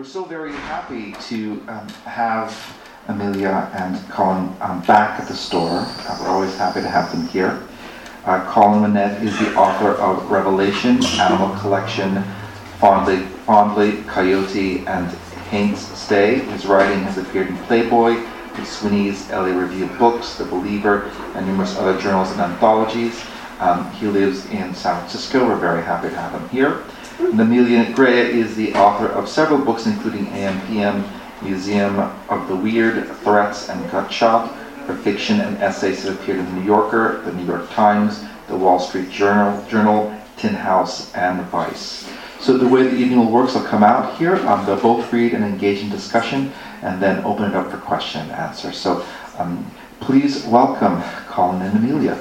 We're so very happy to um, have Amelia and Colin um, back at the store. Uh, we're always happy to have them here. Uh, Colin Winnette is the author of Revelation, Animal Collection, Fondly, Fondly Coyote, and Haints Stay. His writing has appeared in Playboy, Sweeney's LA Review of Books, The Believer, and numerous other journals and anthologies. Um, he lives in San Francisco. We're very happy to have him here. And Amelia Gray is the author of several books, including AM/PM, Museum of the Weird, Threats, and Gutshot. Her fiction and essays have appeared in The New Yorker, The New York Times, The Wall Street Journal, Journal Tin House, and Vice. So the way the evening will work, so come out here, um, they'll both read and engage in discussion, and then open it up for question and answer. So um, please welcome Colin and Amelia.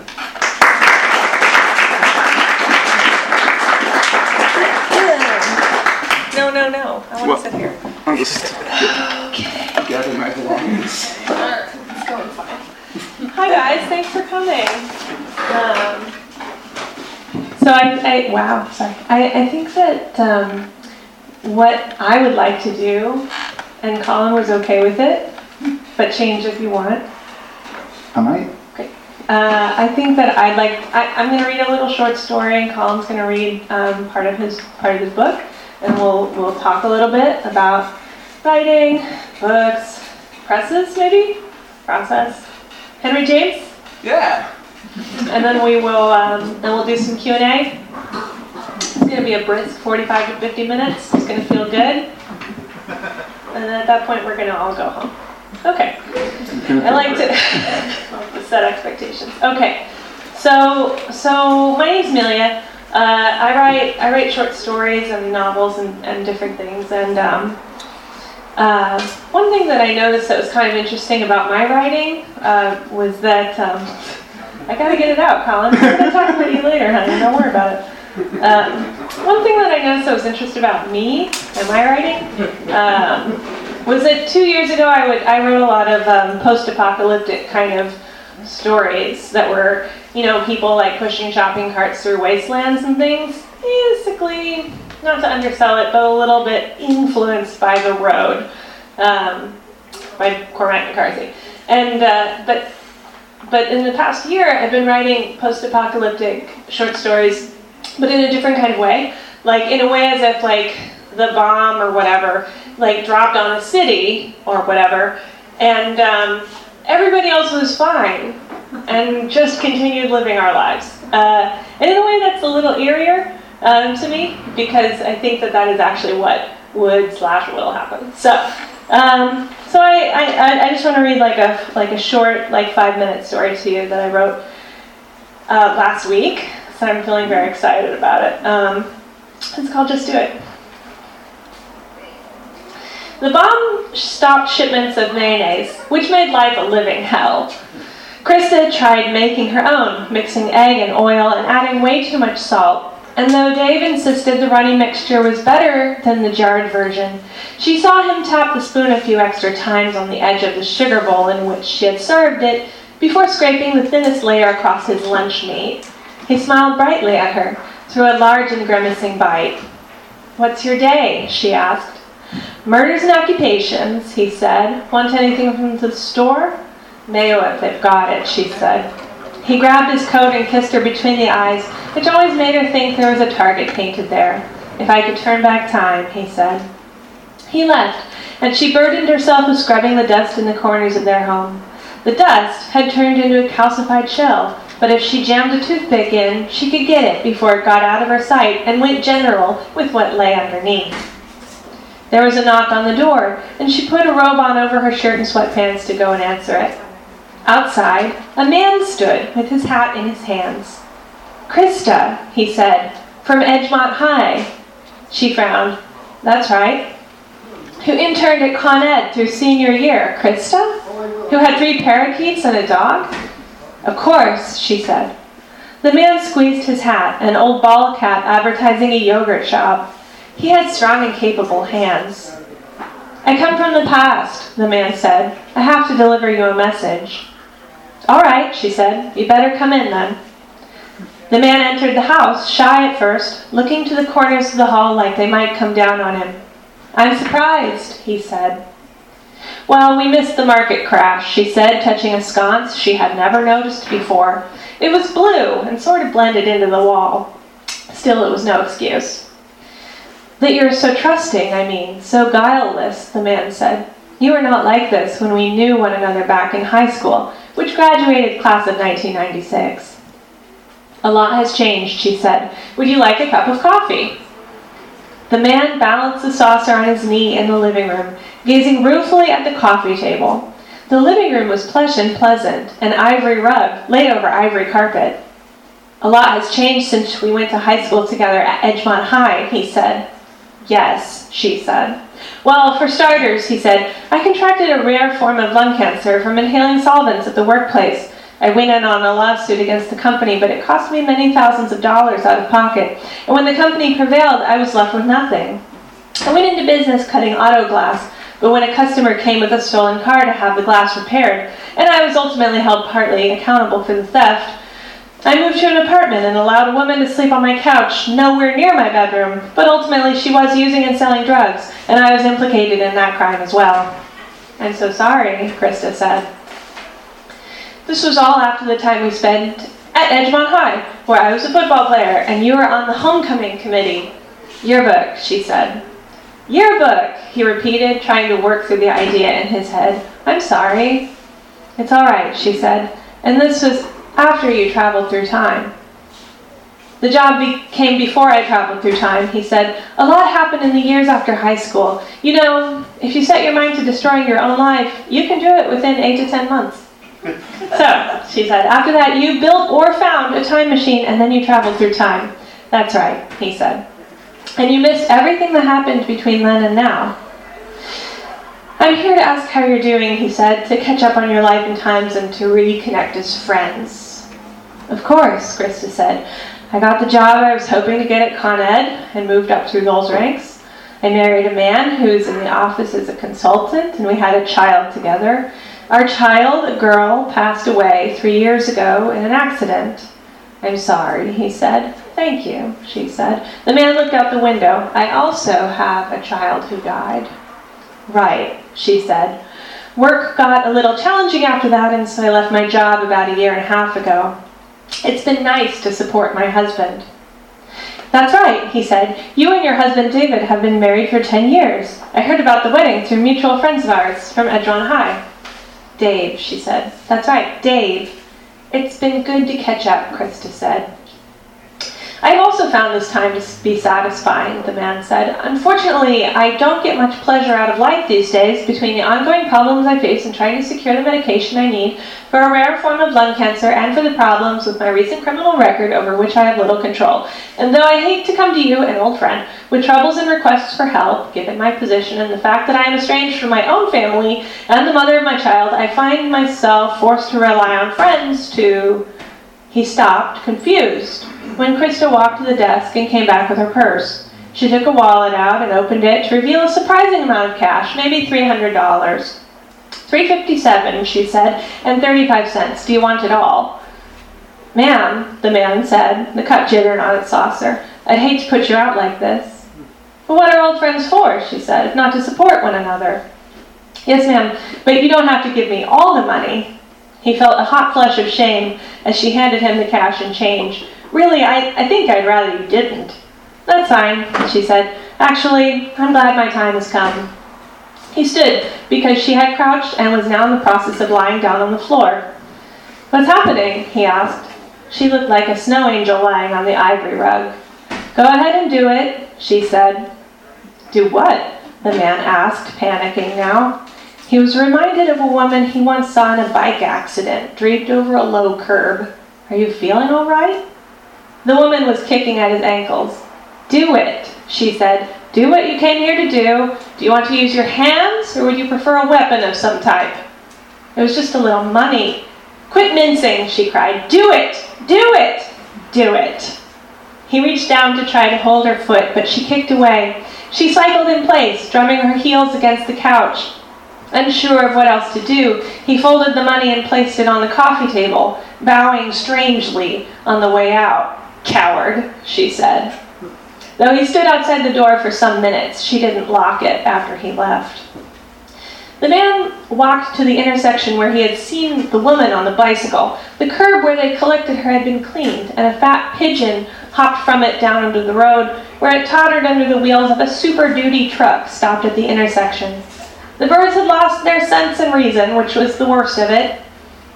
No. I want Well- to sit here. I'll just gather my belongings. It's going fine. Hi guys, thanks for coming. Um, so I, I wow, sorry. I, I think that um, what I would like to do, and Colin was okay with it, but change if you want. Am I? Uh, I think that I'd like. I, I'm going to read a little short story, and Colin's going to read um, part of his part of his book, and we'll we'll talk a little bit about writing, books, presses, maybe process. Henry James, Yeah. and then we will um, then we'll do some Q and A. It's going to be a brisk 45 to 50 minutes. It's going to feel good, and then at that point we're going to all go home. Okay. I like to, set expectations. Okay, so so my name's Amelia. Uh, I write I write short stories and novels and, and different things. And um, uh, one thing that I noticed that was kind of interesting about my writing uh, was that um, I gotta get it out, Colin. I'm gonna talk about you later, honey. Don't worry about it. Um, one thing that I noticed that was interesting about me and my writing um, was that two years ago I would I wrote a lot of um, post-apocalyptic kind of stories that were you know people like pushing shopping carts through wastelands and things. Basically, not to undersell it, but a little bit influenced by The Road um, by Cormac McCarthy. And uh, but but in the past year, I've been writing post-apocalyptic short stories, but in a different kind of way. Like in a way as if like the bomb or whatever like dropped on a city or whatever, and um, everybody else was fine and just continued living our lives. Uh, and in a way, that's a little eerier um, to me because I think that that is actually what would slash will happen. So. Um, so I, I, I just want to read like a like a short like five minute story to you that I wrote uh, last week. So I'm feeling very excited about it. Um, it's called Just Do It. The bomb stopped shipments of mayonnaise, which made life a living hell. Krista tried making her own, mixing egg and oil and adding way too much salt. And though Dave insisted the runny mixture was better than the jarred version, she saw him tap the spoon a few extra times on the edge of the sugar bowl in which she had served it before scraping the thinnest layer across his lunch meat. He smiled brightly at her through a large and grimacing bite. What's your day? she asked. Murders and occupations, he said. Want anything from the store? Mayo if they've got it, she said. He grabbed his coat and kissed her between the eyes, which always made her think there was a target painted there. If I could turn back time, he said. He left, and she burdened herself with scrubbing the dust in the corners of their home. The dust had turned into a calcified shell, but if she jammed a toothpick in, she could get it before it got out of her sight and went general with what lay underneath. There was a knock on the door, and she put a robe on over her shirt and sweatpants to go and answer it. Outside, a man stood with his hat in his hands. Krista, he said, from Edgemont High. She frowned. That's right. who interned at Con Ed through senior year, Krista, who had three parakeets and a dog. Of course, she said. The man squeezed his hat, an old ball cap advertising a yogurt shop. He had strong and capable hands. I come from the past, the man said. I have to deliver you a message. All right, she said. You better come in then. The man entered the house, shy at first, looking to the corners of the hall like they might come down on him. I'm surprised, he said. Well, we missed the market crash, she said, touching a sconce she had never noticed before. It was blue and sort of blended into the wall. Still, it was no excuse. That you're so trusting, I mean, so guileless, the man said. You were not like this when we knew one another back in high school, which graduated class of 1996. A lot has changed, she said. Would you like a cup of coffee? The man balanced the saucer on his knee in the living room, gazing ruefully at the coffee table. The living room was plush and pleasant, an ivory rug laid over ivory carpet. A lot has changed since we went to high school together at Edgemont High, he said. Yes, she said. Well, for starters, he said, I contracted a rare form of lung cancer from inhaling solvents at the workplace. I went in on a lawsuit against the company, but it cost me many thousands of dollars out of pocket. And when the company prevailed, I was left with nothing. I went into business cutting auto glass, but when a customer came with a stolen car to have the glass repaired, and I was ultimately held partly accountable for the theft, I moved to an apartment and allowed a woman to sleep on my couch nowhere near my bedroom, but ultimately she was using and selling drugs, and I was implicated in that crime as well. I'm so sorry, Krista said. This was all after the time we spent at Edgemont High, where I was a football player and you were on the homecoming committee. Yearbook, she said. Yearbook, he repeated, trying to work through the idea in his head. I'm sorry. It's all right, she said. And this was after you traveled through time. The job be- came before I traveled through time, he said. A lot happened in the years after high school. You know, if you set your mind to destroying your own life, you can do it within eight to ten months. so, she said, after that, you built or found a time machine and then you traveled through time. That's right, he said. And you missed everything that happened between then and now. I'm here to ask how you're doing, he said, to catch up on your life and times and to reconnect as friends. Of course, Krista said. I got the job I was hoping to get at Con Ed and moved up through those ranks. I married a man who's in the office as a consultant, and we had a child together. Our child, a girl, passed away three years ago in an accident. I'm sorry, he said. Thank you, she said. The man looked out the window. I also have a child who died. Right, she said. Work got a little challenging after that, and so I left my job about a year and a half ago. It's been nice to support my husband. That's right, he said. You and your husband David have been married for 10 years. I heard about the wedding through mutual friends of ours from Edron High. Dave, she said. That's right, Dave. It's been good to catch up, Krista said. I've also found this time to be satisfying, the man said. Unfortunately, I don't get much pleasure out of life these days between the ongoing problems I face in trying to secure the medication I need for a rare form of lung cancer and for the problems with my recent criminal record over which I have little control. And though I hate to come to you, an old friend, with troubles and requests for help, given my position and the fact that I am estranged from my own family and the mother of my child, I find myself forced to rely on friends to. He stopped, confused when Krista walked to the desk and came back with her purse. She took a wallet out and opened it to reveal a surprising amount of cash, maybe $300. 357, she said, and 35 cents. Do you want it all? Ma'am, the man said, the cup jittered on its saucer. I'd hate to put you out like this. But what are old friends for, she said, if not to support one another? Yes, ma'am, but you don't have to give me all the money. He felt a hot flush of shame as she handed him the cash and change. Really, I, I think I'd rather you didn't. That's fine, she said. Actually, I'm glad my time has come. He stood because she had crouched and was now in the process of lying down on the floor. What's happening? he asked. She looked like a snow angel lying on the ivory rug. Go ahead and do it, she said. Do what? the man asked, panicking now. He was reminded of a woman he once saw in a bike accident, draped over a low curb. Are you feeling all right? The woman was kicking at his ankles. Do it, she said. Do what you came here to do. Do you want to use your hands, or would you prefer a weapon of some type? It was just a little money. Quit mincing, she cried. Do it! Do it! Do it! He reached down to try to hold her foot, but she kicked away. She cycled in place, drumming her heels against the couch. Unsure of what else to do, he folded the money and placed it on the coffee table, bowing strangely on the way out. Coward, she said. Though he stood outside the door for some minutes, she didn't lock it after he left. The man walked to the intersection where he had seen the woman on the bicycle. The curb where they collected her had been cleaned, and a fat pigeon hopped from it down into the road, where it tottered under the wheels of a super duty truck stopped at the intersection. The birds had lost their sense and reason, which was the worst of it.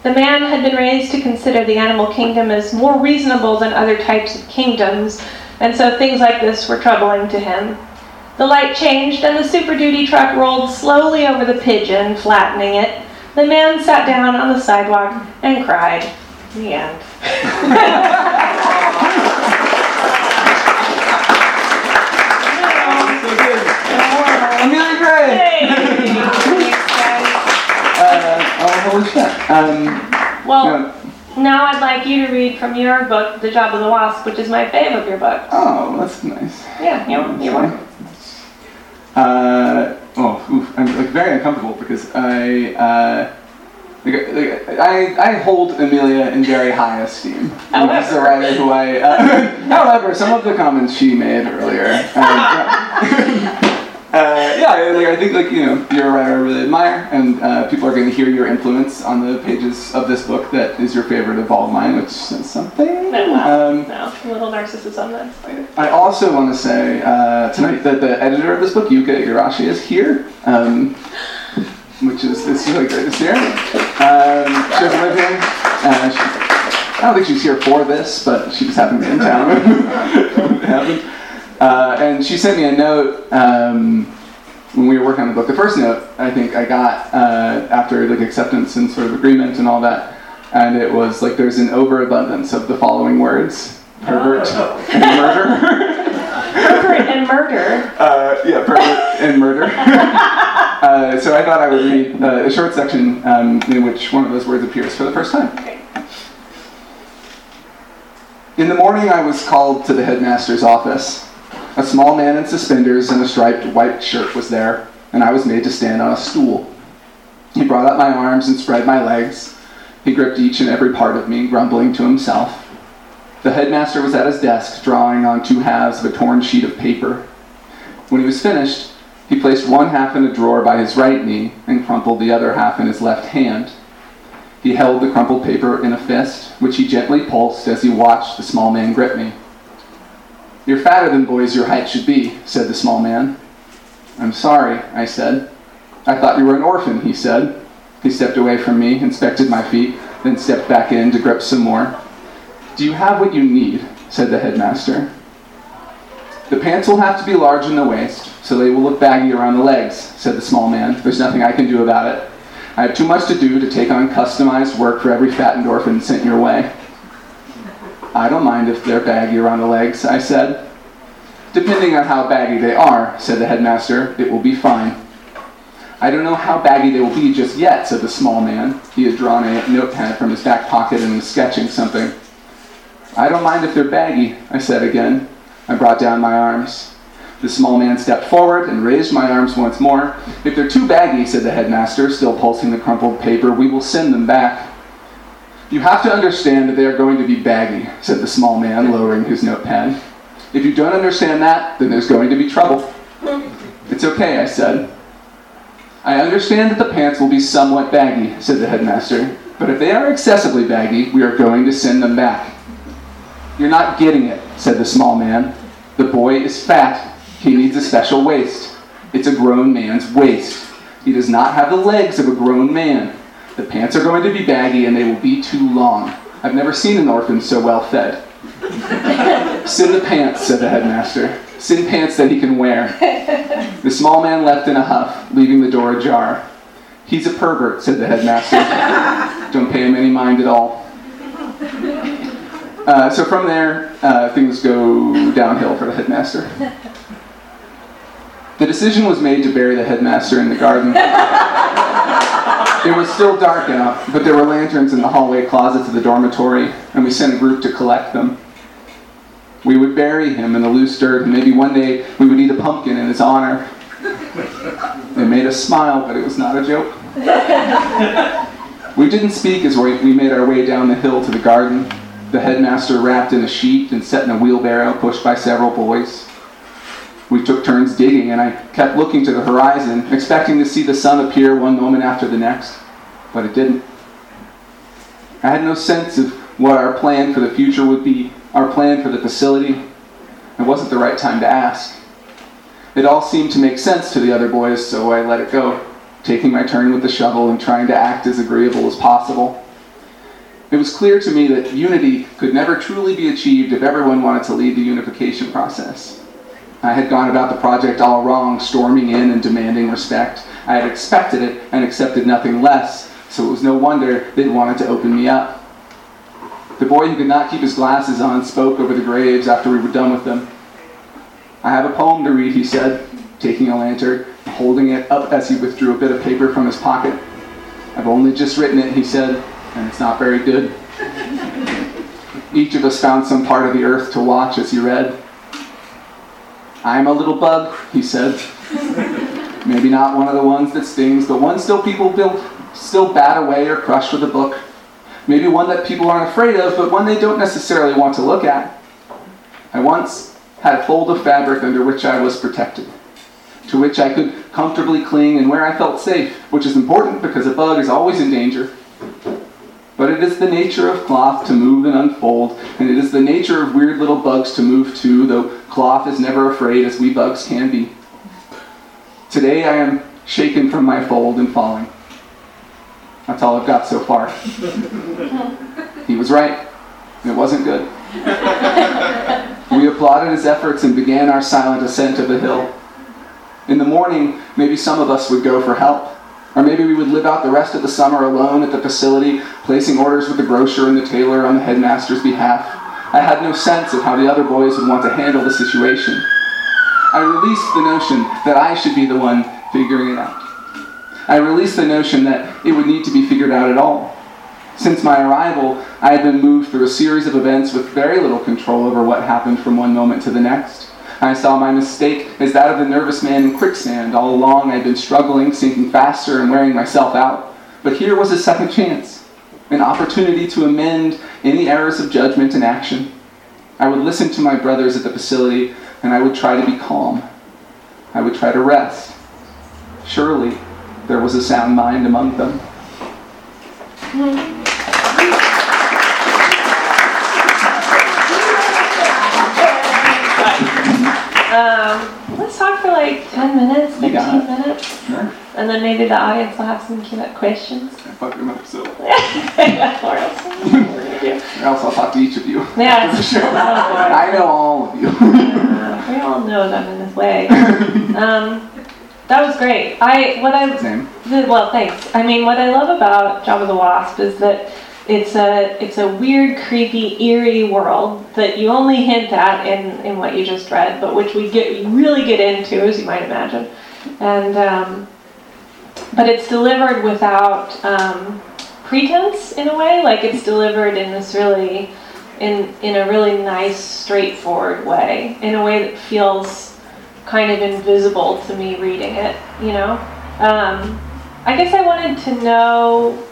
The man had been raised to consider the animal kingdom as more reasonable than other types of kingdoms, and so things like this were troubling to him. The light changed, and the Super Duty truck rolled slowly over the pigeon, flattening it. The man sat down on the sidewalk and cried. The end. Amelia Gray! Hey! Um, Well, now I'd like you to read from your book, The Job of the Wasp, which is my fave of your book. Oh, that's nice. Yeah, you, you want. Uh, oh, oof, I'm like very uncomfortable because I, uh, like, like, I, I hold Amelia in very high esteem. She's the writer who I. Uh, however, some of the comments she made earlier. Uh, yeah, I- like, I think like you know you're a writer I really admire, and uh, people are going to hear your influence on the pages of this book that is your favorite of all of mine, which is something. No, wow. Um, no, a little narcissism, that's fine. I also want to say uh, tonight that the editor of this book, Yuka Igarashi, is here, um, which is it's really great to see her. Um, she doesn't live here. Uh, she, I don't think she's here for this, but she just happened to be in town. it happened. Uh, and she sent me a note um, when we were working on the book. The first note I think I got uh, after like acceptance and sort of agreement and all that, and it was like there's an overabundance of the following words: pervert and murder. Pervert and murder. Uh, yeah, pervert and murder. uh, so I thought I would read uh, a short section um, in which one of those words appears for the first time. Okay. In the morning, I was called to the headmaster's office. A small man in suspenders and a striped white shirt was there, and I was made to stand on a stool. He brought up my arms and spread my legs. He gripped each and every part of me, grumbling to himself. The headmaster was at his desk, drawing on two halves of a torn sheet of paper. When he was finished, he placed one half in a drawer by his right knee and crumpled the other half in his left hand. He held the crumpled paper in a fist, which he gently pulsed as he watched the small man grip me. You're fatter than boys your height should be, said the small man. I'm sorry, I said. I thought you were an orphan, he said. He stepped away from me, inspected my feet, then stepped back in to grip some more. Do you have what you need? said the headmaster. The pants will have to be large in the waist, so they will look baggy around the legs, said the small man. There's nothing I can do about it. I have too much to do to take on customized work for every fat orphan sent your way. I don't mind if they're baggy around the legs, I said. Depending on how baggy they are, said the headmaster, it will be fine. I don't know how baggy they will be just yet, said the small man. He had drawn a notepad from his back pocket and was sketching something. I don't mind if they're baggy, I said again. I brought down my arms. The small man stepped forward and raised my arms once more. If they're too baggy, said the headmaster, still pulsing the crumpled paper, we will send them back. You have to understand that they are going to be baggy, said the small man, lowering his notepad. If you don't understand that, then there's going to be trouble. It's okay, I said. I understand that the pants will be somewhat baggy, said the headmaster, but if they are excessively baggy, we are going to send them back. You're not getting it, said the small man. The boy is fat. He needs a special waist. It's a grown man's waist. He does not have the legs of a grown man. The pants are going to be baggy and they will be too long. I've never seen an orphan so well fed. Send the pants, said the headmaster. Send pants that he can wear. The small man left in a huff, leaving the door ajar. He's a pervert, said the headmaster. Don't pay him any mind at all. Uh, so from there, uh, things go downhill for the headmaster. The decision was made to bury the headmaster in the garden. it was still dark out, but there were lanterns in the hallway closets of the dormitory, and we sent a group to collect them. We would bury him in the loose dirt, and maybe one day we would eat a pumpkin in his honor. It made us smile, but it was not a joke. we didn't speak as we made our way down the hill to the garden, the headmaster wrapped in a sheet and set in a wheelbarrow pushed by several boys. We took turns digging, and I kept looking to the horizon, expecting to see the sun appear one moment after the next, but it didn't. I had no sense of what our plan for the future would be, our plan for the facility. It wasn't the right time to ask. It all seemed to make sense to the other boys, so I let it go, taking my turn with the shovel and trying to act as agreeable as possible. It was clear to me that unity could never truly be achieved if everyone wanted to lead the unification process. I had gone about the project all wrong, storming in and demanding respect. I had expected it and accepted nothing less, so it was no wonder they'd wanted to open me up. The boy who could not keep his glasses on spoke over the graves after we were done with them. I have a poem to read, he said, taking a lantern, holding it up as he withdrew a bit of paper from his pocket. I've only just written it, he said, and it's not very good. Each of us found some part of the earth to watch as he read. I'm a little bug, he said. Maybe not one of the ones that stings, but one still people build, still bat away or crush with a book. Maybe one that people aren't afraid of, but one they don't necessarily want to look at. I once had a fold of fabric under which I was protected, to which I could comfortably cling and where I felt safe, which is important because a bug is always in danger. But it is the nature of cloth to move and unfold, and it is the nature of weird little bugs to move too, though cloth is never afraid as we bugs can be. Today I am shaken from my fold and falling. That's all I've got so far. he was right. It wasn't good. we applauded his efforts and began our silent ascent of the hill. In the morning, maybe some of us would go for help. Or maybe we would live out the rest of the summer alone at the facility, placing orders with the grocer and the tailor on the headmaster's behalf. I had no sense of how the other boys would want to handle the situation. I released the notion that I should be the one figuring it out. I released the notion that it would need to be figured out at all. Since my arrival, I had been moved through a series of events with very little control over what happened from one moment to the next. I saw my mistake as that of the nervous man in quicksand. All along, I'd been struggling, sinking faster, and wearing myself out. But here was a second chance, an opportunity to amend any errors of judgment and action. I would listen to my brothers at the facility, and I would try to be calm. I would try to rest. Surely, there was a sound mind among them. Um, like 10 minutes, 15 minutes. Sure. And then maybe the audience will have some up questions. I fucked them up, so. or else, what we're gonna do. Or else I'll talk to each of you. Yeah, For it's sure. oh boy. I know all of you. Uh, we all know them in this way. Um, that was great. I what I Same. well, thanks. I mean, what I love about Job of the Wasp is that it's a it's a weird, creepy, eerie world that you only hint at in in what you just read, but which we get really get into, as you might imagine, and um, but it's delivered without um, pretense in a way. Like it's delivered in this really in in a really nice, straightforward way, in a way that feels kind of invisible to me reading it. You know, um, I guess I wanted to know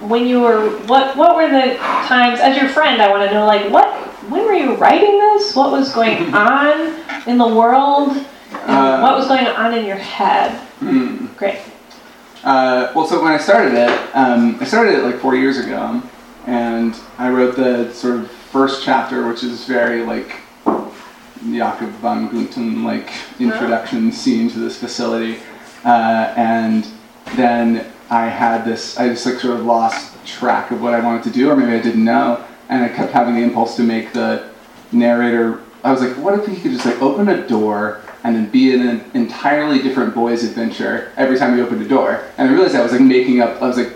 when you were what what were the times as your friend. I want to know like what when were you writing this? What was going on in the world? Uh, what was going on in your head? Hmm. Great. Uh, well, so when I started it, um, I started it like four years ago, and I wrote the sort of first chapter, which is very like Jakob von Gunten like introduction scene to this facility, uh, and then I had this. I just like sort of lost track of what I wanted to do, or maybe I didn't know, and I kept having the impulse to make the narrator. I was like, what if he could just like open a door and then be in an entirely different boy's adventure every time he opened a door? And I realized I was like making up. I was like,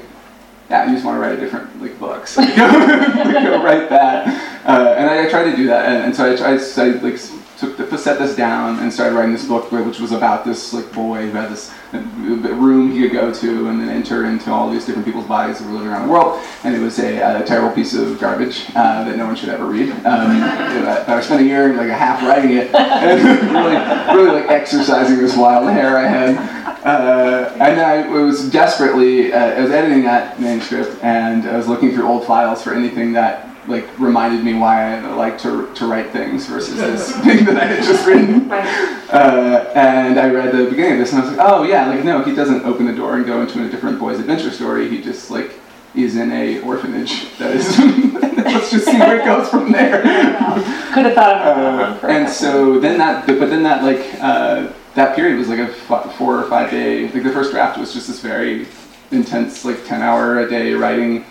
yeah, you just want to write a different like book, so go, go write that. Uh, and I, I tried to do that, and, and so I, I, I like took the, set this down and started writing this book, which was about this like boy who had this uh, room he could go to and then enter into all these different people's bodies that were living around the world. And it was a, a terrible piece of garbage uh, that no one should ever read. Um, I, I spent a year, like a half, writing it, and really, really like exercising this wild hair I had. Uh, and I was desperately, uh, I was editing that manuscript, and I was looking through old files for anything that like reminded me why I like to, to write things versus this thing that I had just written. Uh, and I read the beginning of this, and I was like, oh yeah, like no, he doesn't open the door and go into a different boy's adventure story. He just like is in a orphanage. That is, let's just see where it goes from there. Could have thought of that Uh, and so then that, but then that like uh, that period was like a four or five day. Like the first draft was just this very intense, like ten hour a day writing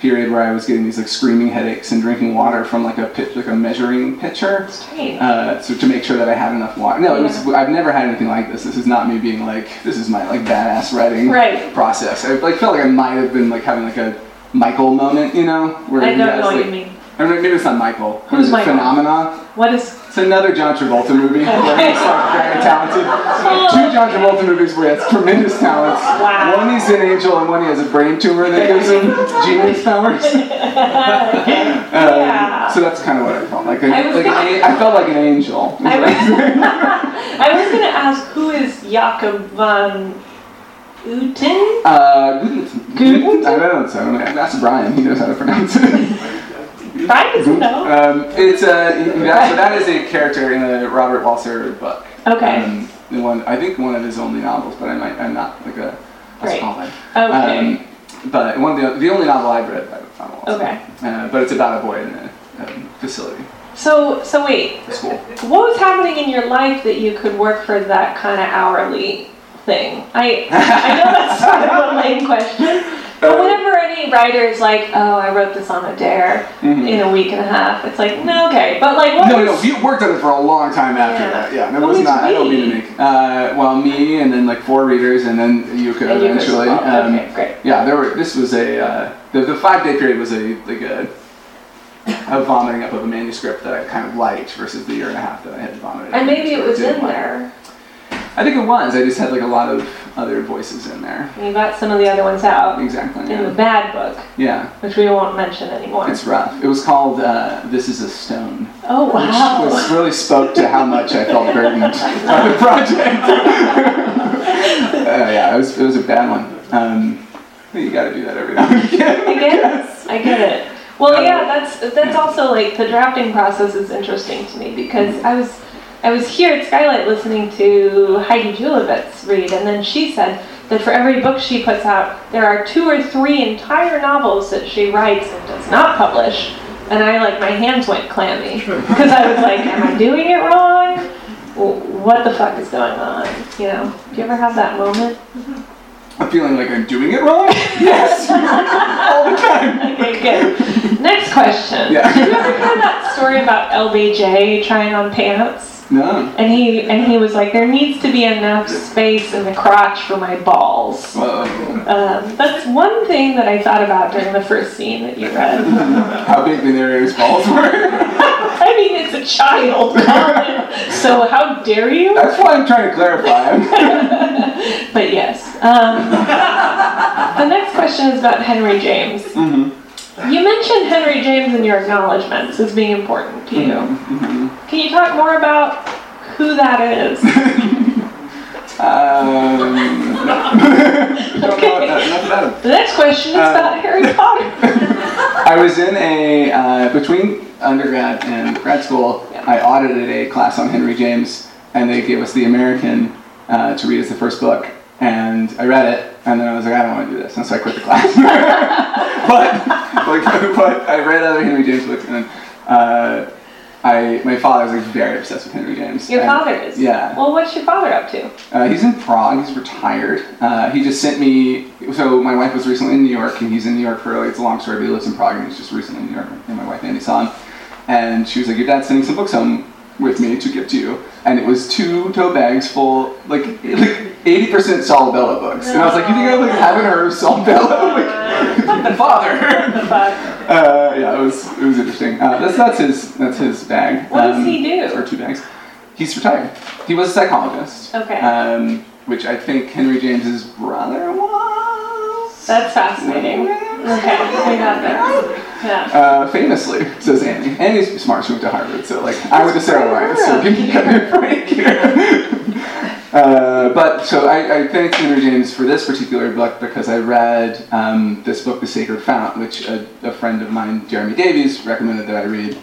period where I was getting these like screaming headaches and drinking water from like a pitch, like a measuring pitcher. Uh, so to make sure that I had enough water. No, it was. I've never had anything like this. This is not me being like, this is my like badass writing Right. process. I like felt like I might have been like having like a Michael moment, you know, where I he don't has, know what like, you mean. Maybe it's not Michael. What Who's is Michael? Phenomenon. What is? It's another John Travolta movie where he's like very talented. Two John Travolta movies where he has tremendous talents. Wow. One he's an angel and one he has a brain tumor that gives him genius powers. Um, Yeah. So that's kind of what I felt like. I like gonna- a- I felt like an angel. I was, I was gonna ask who is Jakob von Uten? Uh, Guten? I don't know. That's Brian. He knows how to pronounce it. Know. Um, it's a that, so that is a character in a Robert Walser book. Okay. Um, the one I think one of his only novels, but I might I'm not like a, a scholar. Okay. Um, but one of the the only novel I've read by Robert Walser. Okay. Uh, but it's about a boy in a um, facility, So, so wait, school. what was happening in your life that you could work for that kind of hourly thing? I, I know that's sort of a lame question, but whenever any writer is like, "Oh, I wrote this on a dare Mhm. in a week and a half," it's like, no, okay, but like, what No, was- no, we worked on it for a long time after Yeah. that. Yeah, that was not. I don't mean to make. Uh, well, me and then like four readers, and then you could And you could eventually. um, okay, great. Yeah, there were. This was a uh, the, the five day period was a like a a vomiting up of a manuscript that I kind of liked versus the year and a half that I had vomited. And maybe it was in like. there. I think it was. I just had like a lot of other voices in there. You got some of the other ones out Exactly. in the bad book, yeah. which we won't mention anymore. It's rough. It was called uh, "This Is a Stone," oh which was really spoke to how much I felt burdened by the project. uh, yeah, it was. It was a bad one. Um, you got to do that every now and again. I get it. I get it. Well, Uh, yeah, that's that's also like the drafting process is interesting to me because I was I was here at Skylight listening to Heidi Julavits read, and then she said that for every book she puts out, there are two or three entire novels that she writes and does not publish. And I like my hands went clammy because I was like, "Am I doing it wrong? What the fuck is going on?" You know? Do you ever have that moment? Mm-hmm. I'm feeling like I'm doing it wrong. yes, all the time. Okay, good. Next question. Yeah. Did you ever hear that story about LBJ trying on pants? No. And he and he was like, there needs to be enough space in the crotch for my balls. Whoa. Um, that's one thing that I thought about during the first scene that you read. How big the narrator's balls were. I mean, it's a child, so how dare you? That's why I'm trying to clarify. But yes. Um, the next question is about Henry James. hmm You mentioned Henry James in your acknowledgments as being important to you. hmm Can you talk more about who that is? Um, know enough about him. The next question is Uh, about Harry Potter. I was in a uh, between undergrad and grad school. Yeah. I audited a class on Henry James, and they gave us the American uh, to read as the first book. And I read it, and then I was like, I don't want to do this, and so I quit the class. but like, but I read other Henry James books, and uh, I my father was like very obsessed with Henry James. Your And- father is? Yeah. Well, what's your father up to? Uh, he's in Prague. He's retired. Uh, he just sent me. So my wife was recently in New York, and he's in New York for like, it's a long story. But he lives in Prague, and he's just recently in New York. And my wife Andy saw him, and she was like, "Your dad's sending some books home with me to give to you." And it was two tote bags full, like like eighty percent Saul Bellow books. And I was like, "You think I like haven't heard of Saul Bellow?" Like, the father. The? Uh, yeah, it was it was interesting. Uh, that's that's his that's his bag. What does Um, he do? Or two bags. He's retired. He was a psychologist. Okay. Um, which I think Henry James's brother was. That's fascinating. Okay, I got that. Yeah. Uh, famously, says Annie. Annie's smart. She went to Harvard, so like I went to Sarah Lawrence, so give me a break here. Uh, but so I, I thank Henry James for this particular book because I read um, this book, The Sacred Fount, which a, a friend of mine, Jeremy Davies, recommended that I read,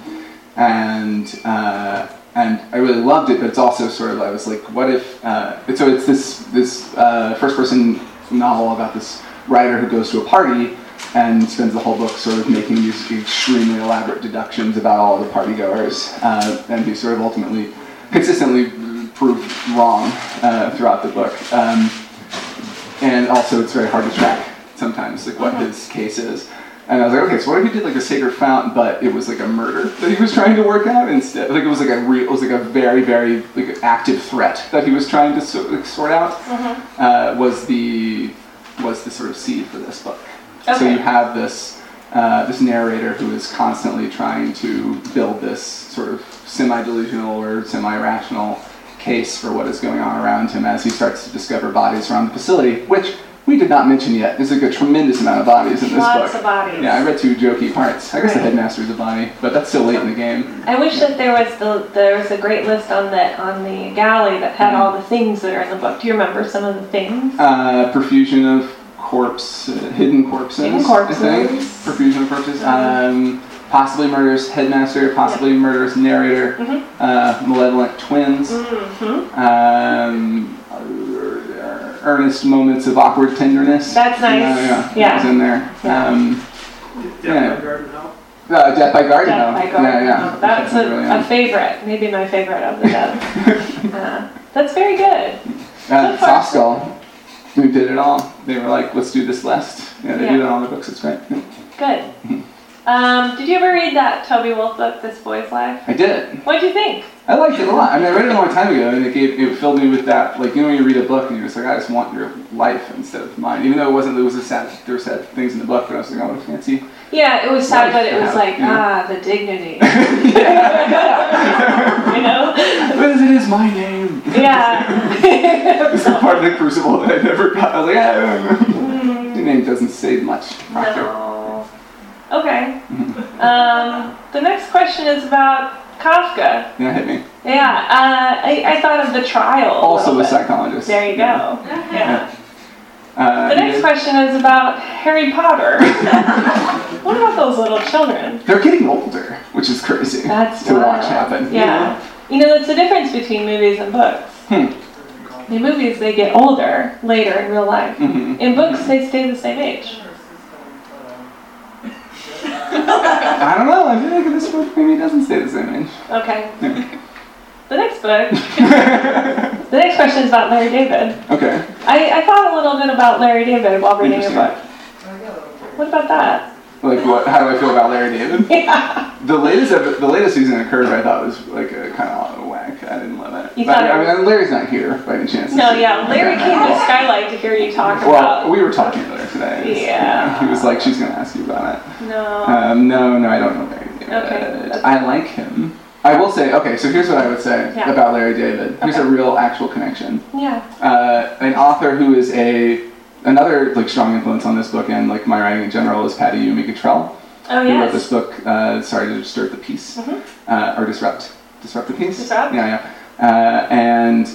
and uh, and I really loved it. But it's also sort of I was like, what if? Uh, so it's this this uh, first person novel about this writer who goes to a party and spends the whole book sort of making these extremely elaborate deductions about all the partygoers, uh, and he sort of ultimately consistently proved wrong uh, throughout the book. Um, and also, it's very hard to track sometimes, like what his case is. And I was like, okay, so what if he did like a sacred fount, but it was like a murder that he was trying to work out instead? Like it was like a real, it was like a very, very like active threat that he was trying to sort, like, sort out. Uh, was the was the sort of seed for this book. So you have this uh, this narrator who is constantly trying to build this sort of semi-delusional or semi-rational case for what is going on around him as he starts to discover bodies around the facility, which we did not mention yet. There's like a tremendous amount of bodies in this Lots book. of bodies. Yeah, I read two jokey parts. I guess the Right. headmaster's a body, but that's still late in the game. I wish that there was the there was a great list on the on the galley that had all the things that are in the book. Do you remember some of the things? Uh, perfusion of corpse, uh, hidden corpses. Hidden corpses. I think. Perfusion of corpses. Mhm. Um, possibly murders headmaster. Possibly murders narrator. Mhm. Uh, malevolent twins. Mm-hmm. Um, earnest moments of awkward tenderness. That's nice. Yeah, yeah, Yeah. that was in there. Yeah. Um, Yeah, Yeah. Garden House. uh, Death by Garden. Death by Garden. Yeah, yeah. Home. That's Really a, a favorite, maybe my favorite of the dead. uh, that's very good. Uh, So far, Soft Skull. We did it all. They were like, let's do this last. Yeah, they Yeah. do that in all the books. It's great. Good. Um, did you ever read that Toby Wolff book, This Boy's Life? I did. What'd you think? I liked it a lot. I mean, I read it a long time ago, and it gave it filled me with that. Like you know, when you read a book and you're just like, I just want your life instead of mine. Even though it wasn't, there was a sad, there were sad things in the book, but I was like, oh, what a fancy. Yeah, it was sad, but it was yeah, like, yeah. ah, the dignity. you know? But it is my name. Yeah. It's a part of the crucible that I never got. I was like, yeah, Mm, your name doesn't say much. no. Okay. Um, the next question is about Kafka. Yeah, hit me. Yeah, uh, I, I thought of the trial. Also, little the bit. psychologist. There you go. Yeah. Uh, The next did- question is about Harry Potter. what about those little children? They're getting older, which is crazy That's to watch happen. Yeah. You know, that's the difference between movies and books. Hmm. In movies, they get older later in real life. hmm In books, they stay the same age. I don't know. I feel like this book maybe doesn't stay the same age. Okay. The next book, the next question is about Larry David. Okay. I, I thought a little bit about Larry David while reading your book. What about that? Like what? How do I feel about Larry David? Yeah. The latest the latest season of Curb I thought was like a kind of whack. I didn't love it. You But, thought it I mean, Larry's not here by any chance. No, yeah, Larry came to Skylight to hear you talk about. Well, about. we were talking earlier today. Yeah. He was like, she's gonna ask you about it. No. Um, no, no, I don't know Larry David. Okay. I like him. I will say, okay, so here's what I would say Yeah. about Larry David. Here's a Okay. real actual connection. Yeah. Uh, an author who is a another like strong influence on this book and like my writing in general is Patty Yumi Cottrell. Oh, who wrote this book, uh, sorry to disturb the peace, Mhm. uh, or disrupt, disrupt the peace. Disrupt? Yeah, yeah. Uh, and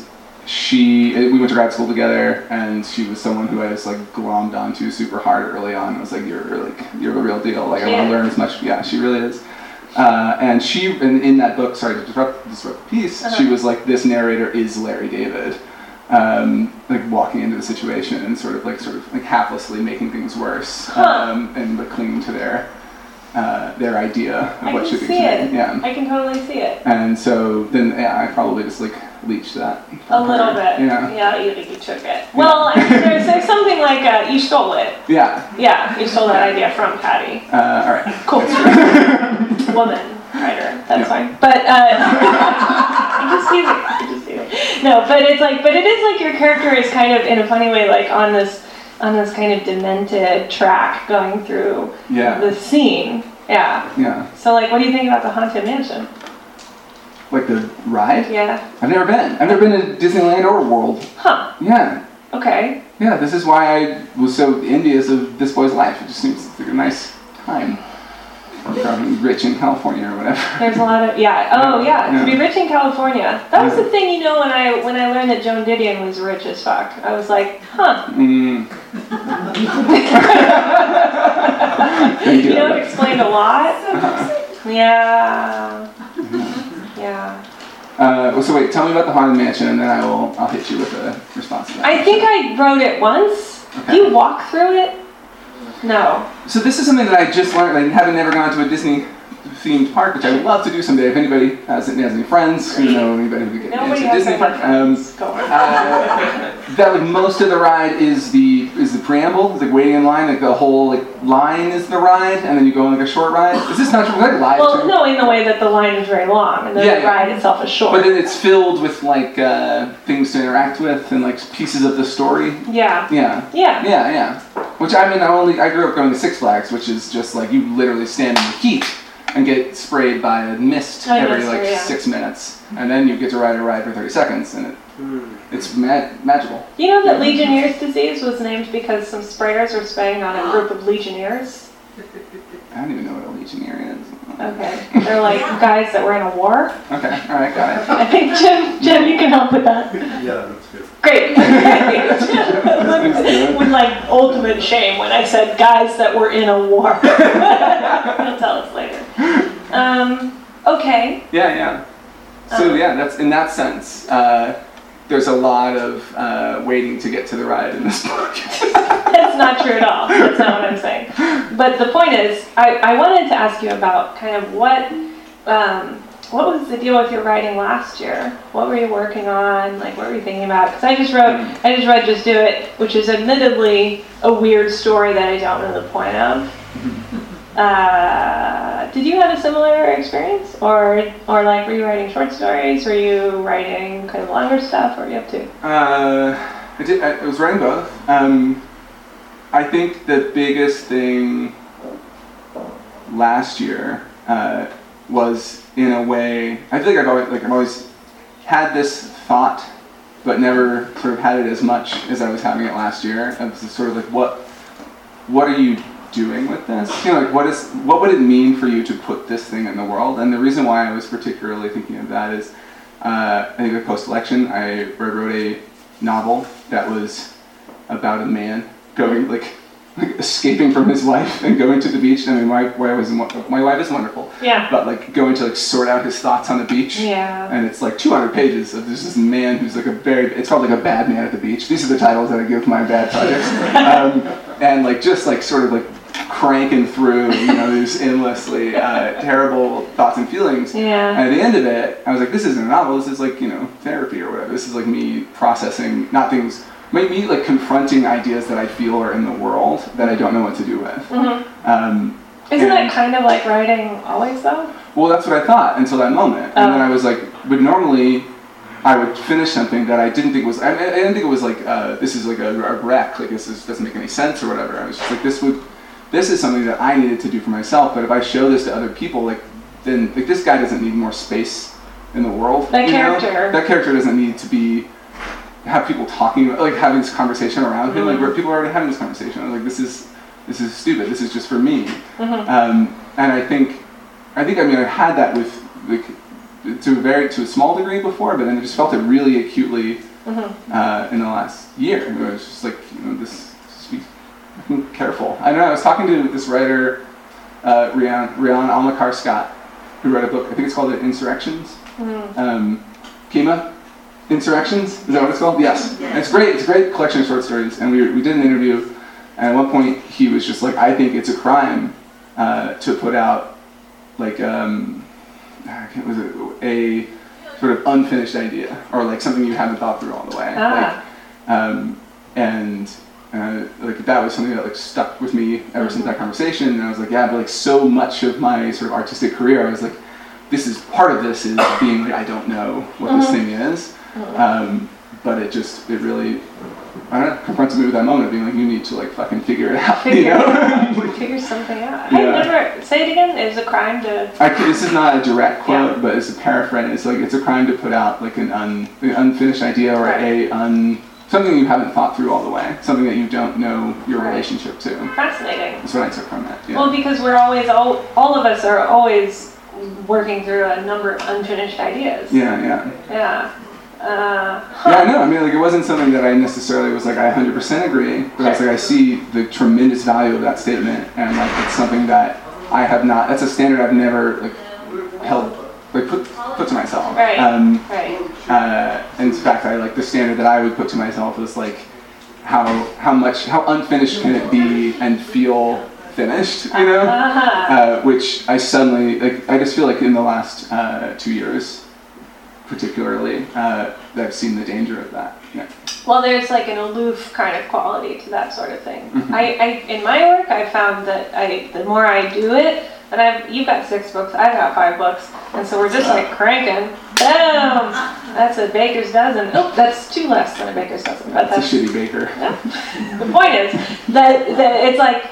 she, uh, we went to grad school together, and she was someone who I just like glommed onto super hard early on. I was like, you're like, you're the real deal. Like, I want to learn as much. Yeah, she really is. Uh, and she, in, in that book, sorry to disrupt, disrupt the peace, she Uh-huh. was like, this narrator is Larry David. Um, like walking into the situation and sort of like sort of like haplessly making things worse Huh. um, and like clinging to their uh, their idea of I what should be see it. Yeah. I can totally see it. And so then yeah, I probably just like leached that. A little bit. Yeah. Yeah, you, you took it. Well, I mean, there's, there's something like uh, you stole it. Yeah. Yeah, you stole that idea from Patty. Uh, all right. Cool. Woman writer. That's Yeah. fine. But uh, you just use it. You just use it. No, but it's like, but it is like your character is kind of in a funny way, like on this on this kind of demented track going through Yeah. the scene. Yeah. Yeah. So like, what do you think about the haunted mansion? Like the ride? Yeah. I've never been. I've never been to Disneyland or World. Huh. Yeah. Okay. Yeah, this is why I was so envious of this boy's life. It just seems like a nice time. From rich in California or whatever. There's a lot of yeah. Oh yeah. Yeah. To be rich in California. That was Yeah. the thing, you know, when I when I learned that Joan Didion was rich as fuck. I was like, huh. Mm. You. You know, it explained a lot. Yeah. Yeah. Uh, well, so wait, tell me about the haunted mansion, and then I will I'll hit you with a response to that. I think I wrote it once. Okay. You walk through it? No. So this is something that I just learned, like having never gone to a Disney themed park, which I would love to do someday. If anybody has, has any friends who know anybody who could get into Disney park, um, friends. Go on. uh, that like most of the ride is the is the preamble, it's like waiting in line, like the whole like line is the ride, and then you go on like a short ride. Is this not I lied Well, no, in the way that the line is very long and the Yeah, yeah. ride itself is short. But then it's filled with like uh, things to interact with and like pieces of the story. yeah. Yeah. Yeah. Yeah, yeah. Which I mean, I only I grew up going to Six Flags, which is just like you literally stand in the heat and get sprayed by a mist I every know, like yeah. six minutes, and then you get to ride a ride for thirty seconds, and it, hmm. it's ma- magical. You know that Legionnaire's disease was named because some sprayers were spraying on a ah. group of Legionnaires? I don't even know what a legionnaire is. Okay. They're like guys that were in a war. Okay, all right, got it. I think Jim, Jim, you can help with that. Yeah, that's good. Great. with like ultimate shame when I said guys that were in a war. I'll tell us later. Um, okay. Yeah, yeah. So Um, yeah, that's in that sense. Uh, there's a lot of uh, waiting to get to the ride in this book. That's not true at all. That's not what I'm saying. But the point is, I, I wanted to ask you about kind of what um, what was the deal with your writing last year? What were you working on? Like, what were you thinking about? Because I just wrote, I just read Just Do It, which is admittedly a weird story that I don't know the point of. Uh, did you have a similar experience, or or like were you writing short stories? Were you writing kind of longer stuff? What were you up to? Uh, I, did, I, I was writing both. Um, I think the biggest thing last year uh, was, in a way, I feel like I've always like I've always had this thought, but never sort of had it as much as I was having it last year. Of sort of like what what are you doing with this? You know, like what is what would it mean for you to put this thing in the world? And the reason why I was particularly thinking of that is, uh, I think the post-election, I wrote a novel that was about a man going like, like escaping from his wife and going to the beach. I mean, my wife was my wife is wonderful, Yeah. but like going to like sort out his thoughts on the beach. Yeah. And it's like 200 pages of this this man who's like a very, it's called like a bad man at the beach. These are the titles that I give my bad projects. um, and like just like sort of like cranking through, you know, these endlessly uh, terrible thoughts and feelings. Yeah. And at the end of it, I was like, this isn't a novel. This is like, you know, therapy or whatever. This is like me processing, not things, me, me like confronting ideas that I feel are in the world that I don't know what to do with. Mhm. Um, Isn't that kind of like writing always though? well, that's what I thought until that moment, and then Oh. I was like, but normally I would finish something that I didn't think was. I, I didn't think it was like uh, this is like a, a wreck. Like this is, doesn't make any sense or whatever. I was just like this would. This is something that I needed to do for myself. But if I show this to other people, like then like this guy doesn't need more space in the world. That you know? character. That character doesn't need to be have people talking about like having this conversation around him. Like where people are already having this conversation. I was like, this is this is stupid. This is just for me. Mhm. Um, and I think, I think I mean I had that with like to a very to a small degree before, but then I just felt it really acutely Mhm. uh, in the last year. It was just like you know this. Just be careful. I don't know. I was talking to this writer, uh, Rion Rion Amilcar Scott, who wrote a book. I think it's called Insurrections. Mhm. Um, Kima, Insurrections. Is that what it's called? Yes. And it's great. It's a great collection of short stories. And we we did an interview, and at one point he was just like, I think it's a crime uh, to put out like um, was it a sort of unfinished idea or like something you haven't thought through all the way. Ah. Like, um, and uh, like that was something that like stuck with me ever since that conversation. And I was like, yeah, but like so much of my sort of artistic career, I was like, this is part of this is being like, I don't know what this Mhm. thing is. Um, but it just it really I don't know, confronts me with that moment of being like, you need to like fucking figure it out. Figure you know? Figure something out. Yeah. I've never say it again. It's a crime to. I, this is not a direct quote, Yeah. but it's a paraphrase. It's like it's a crime to put out like an, un, an unfinished idea or Right. a un, something you haven't thought through all the way, something that you don't know your Right. relationship to. Fascinating. That's what I took from it. Yeah. Well, because we're always all all of us are always working through a number of unfinished ideas. yeah, yeah. Yeah. Uh, Yeah, I know. I mean, like, it wasn't something that I necessarily was like, I 100% agree, but I was like, I see the tremendous value of that statement, and like, it's something that I have not. That's a standard I've never like held, like, put put to myself. Right. Um, Right. uh, in fact, I like the standard that I would put to myself was like, how how much how unfinished can it be and feel finished? You know. Uh-huh. uh, which I suddenly like. I just feel like in the last uh, two years, particularly, uh, I've seen the danger of that. Yeah. Well, there's like an aloof kind of quality to that sort of thing. Mhm. I, I, in my work, I found that I, the more I do it, and I've, you've got six books, I've got five books, and so we're just like cranking. Boom! That's a baker's dozen. Oh, that's two less than a baker's dozen, but It's a shitty baker. the point is that, that it's like,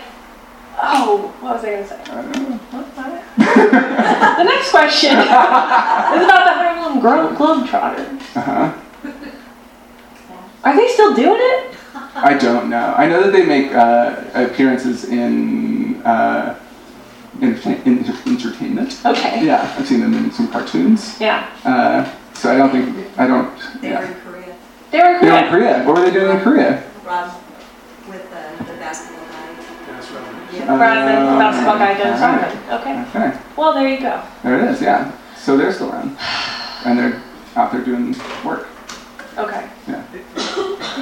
oh, what was I gonna say? I don't know. The next question is about the Harlem Glo- Globetrotters. Uh-huh. Are they still doing it? I don't know. I know that they make uh, appearances in, uh, in, in entertainment. Okay. Yeah, I've seen them in some cartoons. Yeah. Uh, so I don't think I don't. They were in Korea. They were They were in. Korea. What were they doing in Korea? Rob with the, the basketball guy. Yeah. Rather than basketball guy Dennis Uh, Rodman. Okay. Okay, Well, there you go. there it is. Yeah. So they're still around, and they're out there doing work. Okay. Yeah.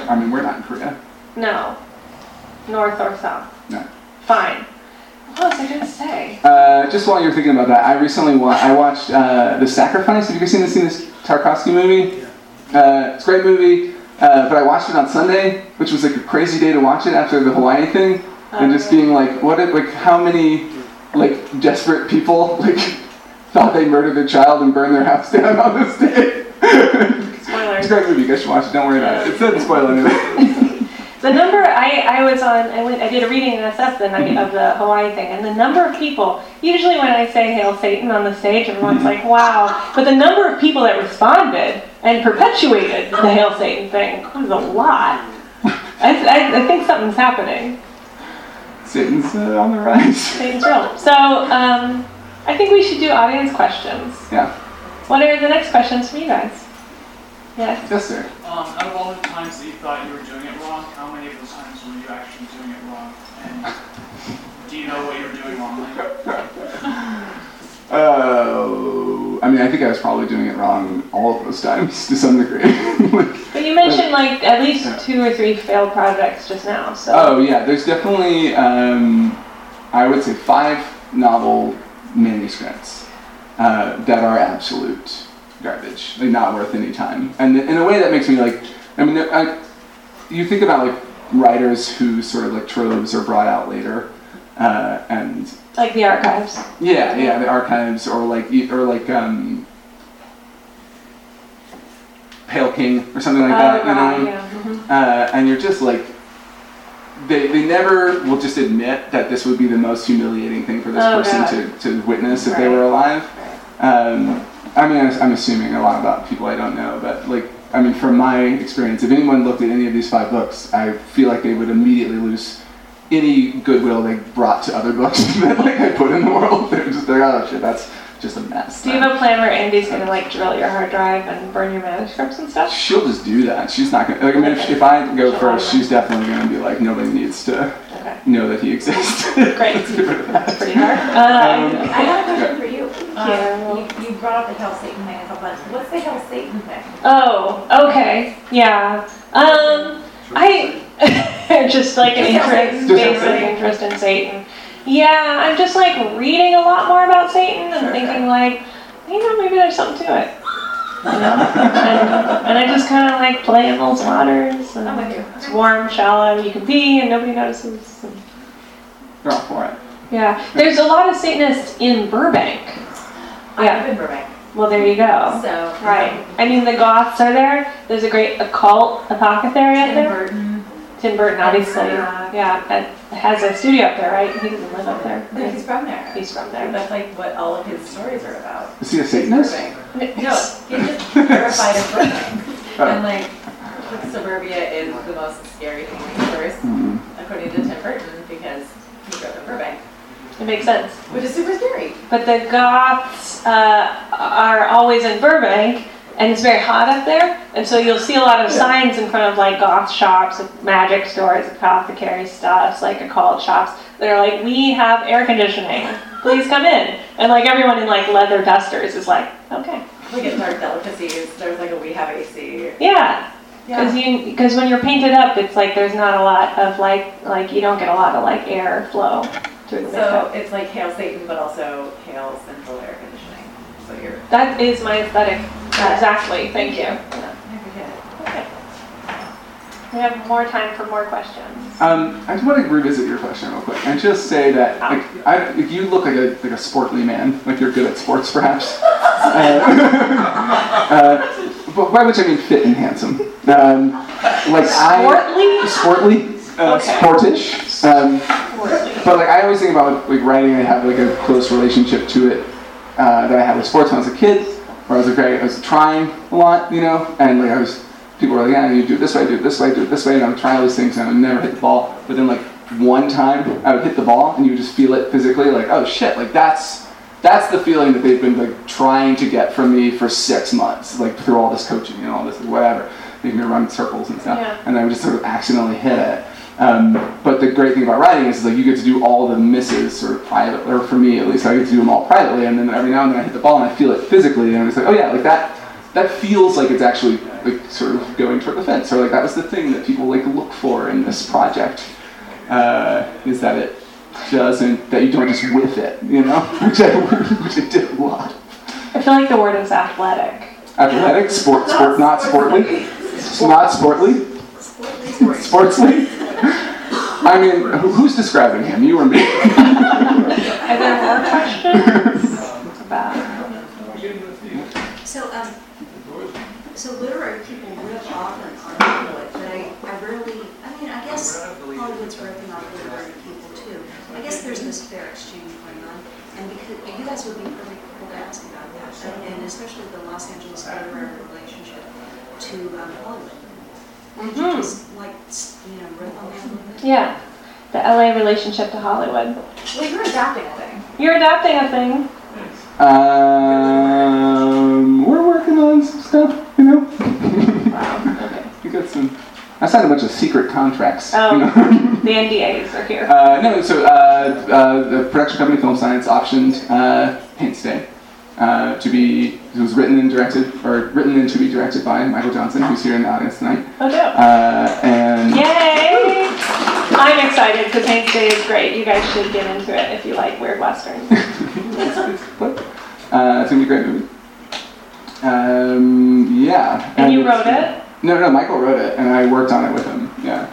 I mean, we're not in Korea. No. North or south. No. Fine. What was I gonna say? Uh, just while you're thinking about that, I recently wa- I watched uh, The Sacrifice. Have you guys seen this, seen this Tarkovsky movie? Yeah. Uh, it's a great movie, uh, but I watched it on Sunday, which was like a crazy day to watch it after the Hawaii thing, and just being like, what? If, like, how many like desperate people like thought they murdered their child and burned their house down on this day? Spoiler. it's a great movie. You guys should watch it. Don't worry about it. It's doesn't spoil anything. The number I, I was on, I went, I did a reading in SF the night of the Hawaii thing, and the number of people. Usually when I say "Hail Satan" on the stage, everyone's like, "Wow!" But the number of people that responded and perpetuated the "Hail Satan" thing was a lot. I, I, I think something's happening. Satan's uh, on the rise. Satan's real. So um, I think we should do audience questions. Yeah. What are the next questions from you guys? Yes. Yes, sir. Um, out of all the times that you thought you were doing it wrong, how many of those times were you actually doing it wrong? And do you know what you were doing wrong? Oh, I mean, I think I was probably doing it wrong all of those times to some degree. Like, But you mentioned like at least two or three failed projects just now. So. oh yeah, there's definitely, um, I would say, five novel manuscripts uh, that are absolute garbage, like not worth any time, and in a way that makes me like, I mean, I, you think about like writers who sort of like troves are brought out later, uh, and Like the archives. Yeah, yeah, the archives or like or like um, Pale King or something like that, Oh, you know. yeah. mhm. Uh, and you're just like, they they never will just admit that this would be the most humiliating thing for this Oh, person God. to, to witness if they were alive. Um, I mean, I'm I'm assuming a lot about people I don't know, but like, I mean, from my experience, if anyone looked at any of these five books, I feel like they would immediately lose any goodwill they brought to other books that like I put in the world. They're just like, oh shit, that's just a mess. Do you have a plan where Andy's gonna like drill your hard drive and burn your manuscripts and stuff? She'll just do that. She's not gonna. Like, I mean, if, if I go first, she's definitely gonna be like, nobody needs to Okay. know that he exists. Great. Let's get rid of that. That's pretty hard. Um, Uh, I have a question for you. Um, you, you brought up the Hell Satan thing a couple times. What's the Hell Satan thing? oh, okay. Yeah. Um, I just like an interest, basic interest in Satan. Yeah, I'm just like reading a lot more about Satan and thinking like, you know, maybe there's something to it. You know? and, and I just kind of like play in those waters. And I'm with you. It's warm, shallow. You can pee and nobody notices. and- They're all for it. yeah, there's a lot of Satanists in Burbank. I Yeah. live in Burbank, Well, there you go. so. Right. Um, I mean, the Goths are there. There's a great occult apothecary out there. Burton. Tim Burton, obviously. Yeah. Yeah, and has a studio up there, right? He doesn't live up there. No, he's from there. He's from there. that's like what all of his stories are about. Is he a Satanist? Burbank. No, he's just terrified of Burbank. Oh. And like, like, suburbia is the most scary thing in the universe, Hmm. according to Tim Burton, because he grew up in Burbank, It makes sense. which is super scary. But the Goths uh, are always in Burbank, and it's very hot up there, and so you'll see a lot of signs in front of like goth shops, magic stores, apothecary stuffs, like occult shops that are like, "We have air conditioning. Please come in." And like everyone in like leather dusters is like, "Okay, Like at Dark Delicacies, there's like a we have AC. yeah." Because you, because when you're painted up, it's like there's not a lot of like, like you don't get a lot of like air flow through the So makeup. it's like Hail Satan, but also Hail Central Air Conditioning. So you're, That is my aesthetic. Exactly. Thank you. I forget it. Okay. We have more time for more questions. Um, I just want to revisit your question real quick and just say that like, I, if you look like a like a sportly man, like you're good at sports, perhaps. Uh, uh, but by which I mean fit and handsome. Um, like I sportly, uh, Okay. sportish. Um, but like I always think about like writing, I have like a close relationship to it uh, that I had with sports when I was a kid, where I was like very, I was trying a lot, you know, and like I was, people were like, yeah, you do it this way, do it this way, do it this way, and I'm trying all these things, and I would never hit the ball. But then like one time, I would hit the ball, and you would just feel it physically, like oh shit, like that's that's the feeling that they've been like trying to get from me for six months, like through all this coaching and all this whatever, making me run circles and stuff, Yeah. and I would just sort of accidentally hit it. Um, but the great thing about writing is like you get to do all the misses sort of private, or for me at least, I get to do them all privately, and then every now and then I hit the ball and I feel it physically, and I'm just like, oh yeah, like that. That feels like it's actually like sort of going toward the fence, or like that was the thing that people like look for in this project, uh, is that it doesn't that you don't just whiff it, you know, which I which I did a lot. I feel like the word is athletic. Athletic, sport, sport, not sportly, not sportly, sportsly. I mean, who's describing him? You or me? Are there more questions about? So, um, so literary people live often on Hollywood, but I, I rarely, I mean, I guess Hollywood's ripping off literary people too. I guess there's this fair exchange going on, and because, you guys would be perfect people to ask about that, and- and especially the Los Angeles literary relationship to um, Hollywood. Could you Mhm. just, like, you know, riff on that a little bit? Yeah, the LA relationship to Hollywood. Well, you're adapting a thing. You're adapting a thing. Um, we're working on some stuff, you know. Wow. Okay. We got some. I signed a bunch of secret contracts. Oh. You know? The NDAs are here. Uh, no, so uh, uh, the production company Film Science optioned uh, Haints Stay uh, to be, it was written and directed, or written and to be directed by Michael Johnson, who's here in the audience tonight. Oh, no. Uh, and Yay! I'm excited because Haints Stay is great. You guys should get into it if you like weird westerns. it's, it's, uh, it's gonna be a great movie. Um, yeah. And you wrote it? No, no, Michael wrote it, and I worked on it with him. Yeah.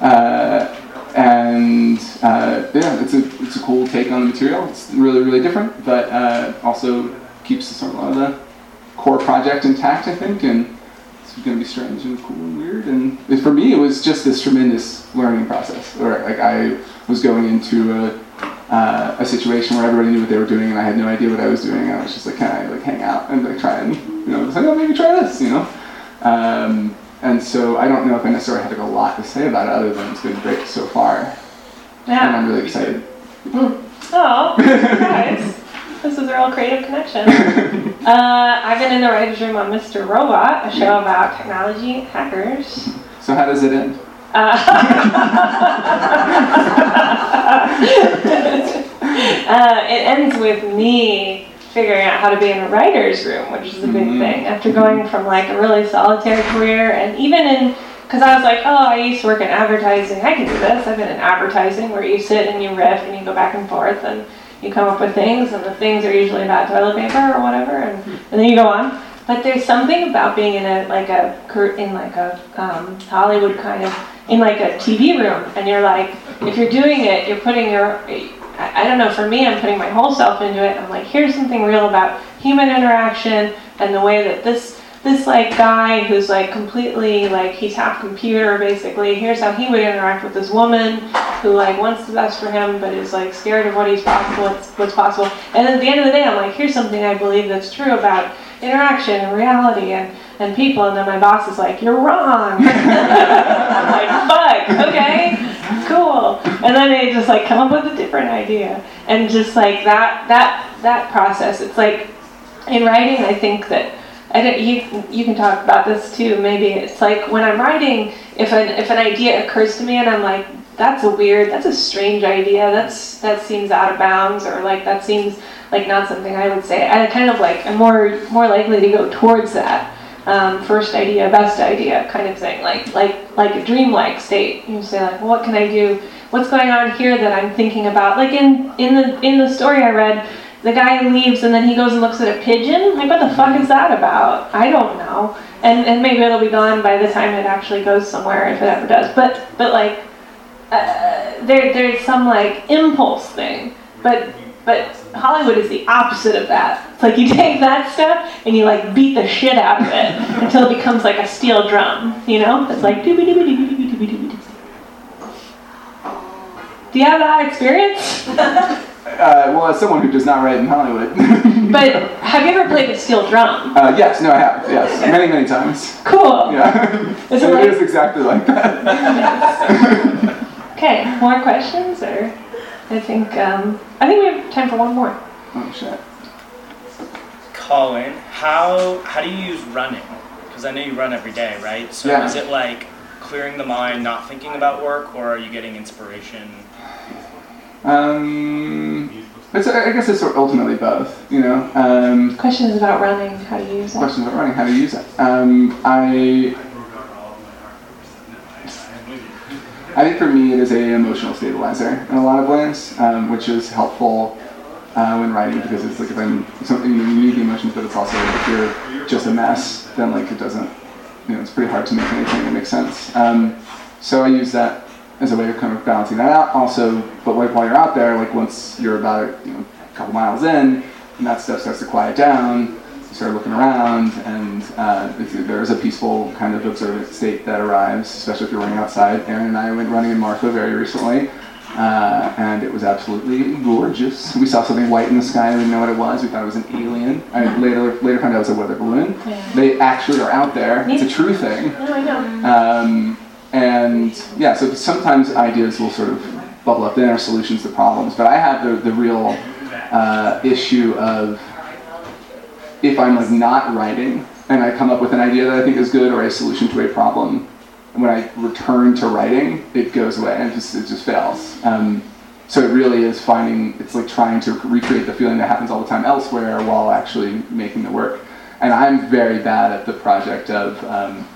Uh, and uh, yeah, it's a it's a cool take on the material. It's really really different, but uh, also keeps sort of a lot of the core project intact, I think, and it's going to be strange and cool and weird. And for me, it was just this tremendous learning process. Where like I was going into a uh, a situation where everybody knew what they were doing, and I had no idea what I was doing. I was just like, can I like hang out and like try and you know, like oh maybe try this, you know. Um, and so I don't know if I necessarily have like, a lot to say about it other than it's been great so far, and I'm really excited. Oh, guys. This is a real creative connection. Uh, I've been in the writer's room on Mr. Robot, a show about technology hackers. So how does it end? Uh, it ends with me figuring out how to be in a writer's room, which is a big Mhm. thing. After going from like a really solitary career and even in, because I was like, oh, I used to work in advertising. I can do this. I've been in advertising where you sit and you riff and you go back and forth and you come up with things and the things are usually about toilet paper or whatever and, and then you go on. But there's something about being in a like a in like a um, Hollywood kind of in like a TV room, and you're like, if you're doing it, you're putting your I, I don't know. For me, I'm putting my whole self into it. I'm like, here's something real about human interaction and the way that this this like guy who's like completely like he's half computer basically. Here's how he would interact with this woman who like wants the best for him but is like scared of what he's possible what's, what's possible. And at the end of the day, I'm like, here's something I believe that's true about interaction and reality and and people. And then my boss is like, you're wrong. I'm like, fuck, okay, cool. And then they just like come up with a different idea and just like that that that process. It's like in writing, I think that I don't, you you can talk about this too. Maybe it's like when I'm writing, if an if an idea occurs to me and I'm like, that's a weird, that's a strange idea. That's that seems out of bounds, or like that seems like not something I would say. I kind of like I'm more more likely to go towards that um, first idea, best idea kind of thing, like like like a dreamlike state. You say like, well, what can I do? What's going on here that I'm thinking about? Like in in the in the story I read the guy leaves and then he goes and looks at a pigeon. Like, what the fuck is that about? I don't know. And and maybe it'll be gone by the time it actually goes somewhere, if it ever does. But but like, uh, there there's some like impulse thing. But but Hollywood is the opposite of that. It's like you take that stuff and you like beat the shit out of it until it becomes like a steel drum. You know? It's like doobie doobie doobie doobie doobie. doobie. Do you have that experience? Uh, well, as someone who does not write in Hollywood. But have you ever played a steel drum? uh, yes, no, I have. Yes, many, many times. Cool. Yeah. Is it it like- is exactly like that. Okay, more questions or I think um, I think we have time for one more. oh shit. Colin, how how do you use running? Because I know you run every day, right? So Yeah. is it like clearing the mind, not thinking about work, or are you getting inspiration? Um, it's, I guess it's sort of ultimately both. You know. Um, Questions about running, how do you use it? questions about running, how to use it. Um, I, I think for me it is a emotional stabilizer in a lot of ways, um, which is helpful uh, when writing because it's like if I'm something you, know, you need the emotions, but it's also if you're just a mess, then like it doesn't, you know, it's pretty hard to make anything that makes sense. Um, so I use that as a way of kind of balancing that out. Also, but like while you're out there, like once you're about you know, a couple miles in, and that stuff starts to quiet down, you start looking around, and uh, there's a peaceful kind of observant state that arrives, especially if you're running outside. Aaron and I went running in Marfa very recently. Uh, and it was absolutely gorgeous. We saw something white in the sky. We didn't know what it was. We thought it was an alien. I later later found out it was a weather balloon. Yeah. They actually are out there. It's a true thing. No, I know. Um, and yeah, so sometimes ideas will sort of bubble up then are solutions to problems. But I have the, the real uh, issue of if I'm like not writing and I come up with an idea that I think is good or a solution to a problem, when I return to writing, it goes away and it just, it just fails. Um, so it really is finding, it's like trying to recreate the feeling that happens all the time elsewhere while actually making the work. And I'm very bad at the project of, um,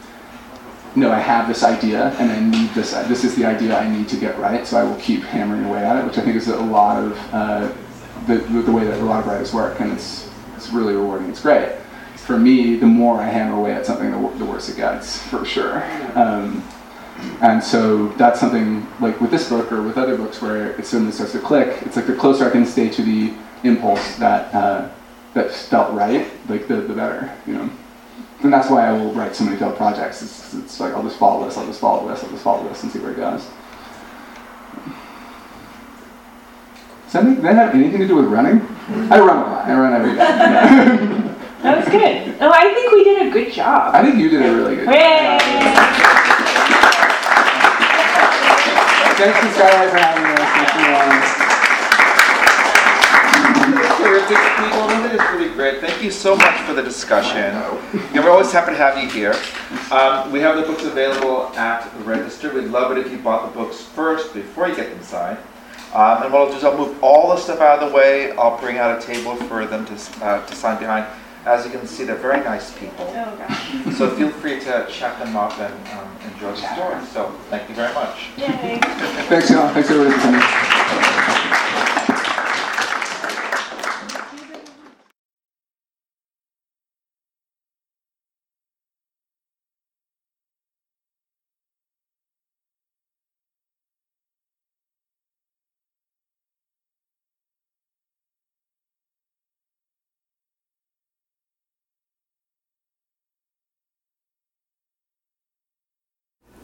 no, I have this idea and I need this, this is the idea I need to get right, so I will keep hammering away at it, which I think is a lot of uh, the, the way that a lot of writers work, and it's, it's really rewarding, it's great. For me, the more I hammer away at something, the, the worse it gets, for sure. Um, and so that's something like with this book or with other books where it suddenly starts to click. It's like the closer I can stay to the impulse that uh, that felt right, like the, the better, you know. And that's why I will write so many failed projects. It's, it's like I'll just follow this, I'll just follow this, I'll just follow this, and see where it goes. Does that, make, that have anything to do with running? I run a lot. I run every day. Yeah. That was good. No, I think we did a good job. I think you did a really good Hooray! Thanks to Skylight for having us. Thank you, Lauren. Terrific people, I think it's really great. Thank you so much for the discussion. And we're always happy to have you here. Um, we have the books available at the register. We'd love it if you bought the books first before you get them signed. Um, and what I'll do is I'll move all the stuff out of the way. I'll bring out a table for them to, uh, to sign behind. As you can see, they're very nice people. Oh, gosh. So feel free to chat them up and um, enjoy the story. So thank you very much. Yay. Thanks, y'all. Thanks, everybody,